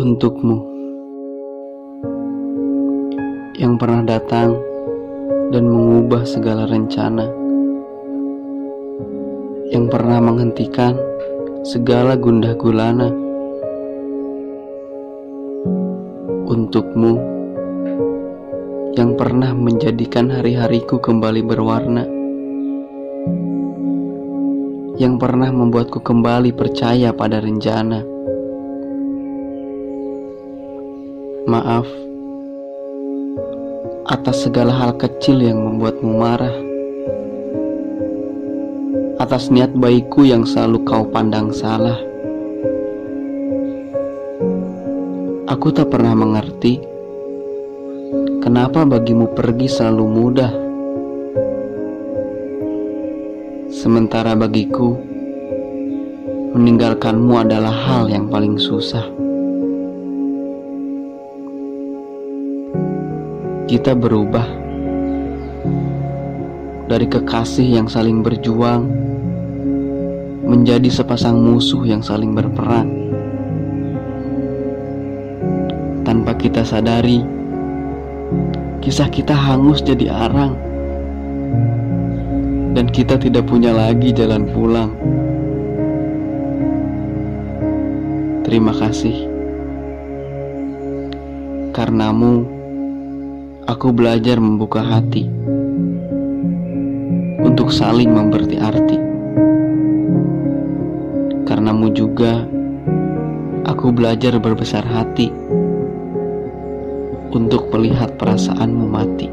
untukmu yang pernah datang dan mengubah segala rencana, yang pernah menghentikan segala gundah gulana. Untukmu yang pernah menjadikan hari-hariku kembali berwarna, yang pernah membuatku kembali percaya pada rencana. Maaf atas segala hal kecil yang membuatmu marah. Atas niat baikku yang selalu kau pandang salah. Aku tak pernah mengerti kenapa bagimu pergi selalu mudah. Sementara bagiku meninggalkanmu adalah hal yang paling susah. Kita berubah dari kekasih yang saling berjuang menjadi sepasang musuh yang saling berperang. Tanpa kita sadari, kisah kita hangus jadi arang, dan kita tidak punya lagi jalan pulang. Terima kasih karenamu aku belajar membuka hati untuk saling memberi arti. Karenamu juga, aku belajar berbesar hati untuk melihat perasaanmu mati.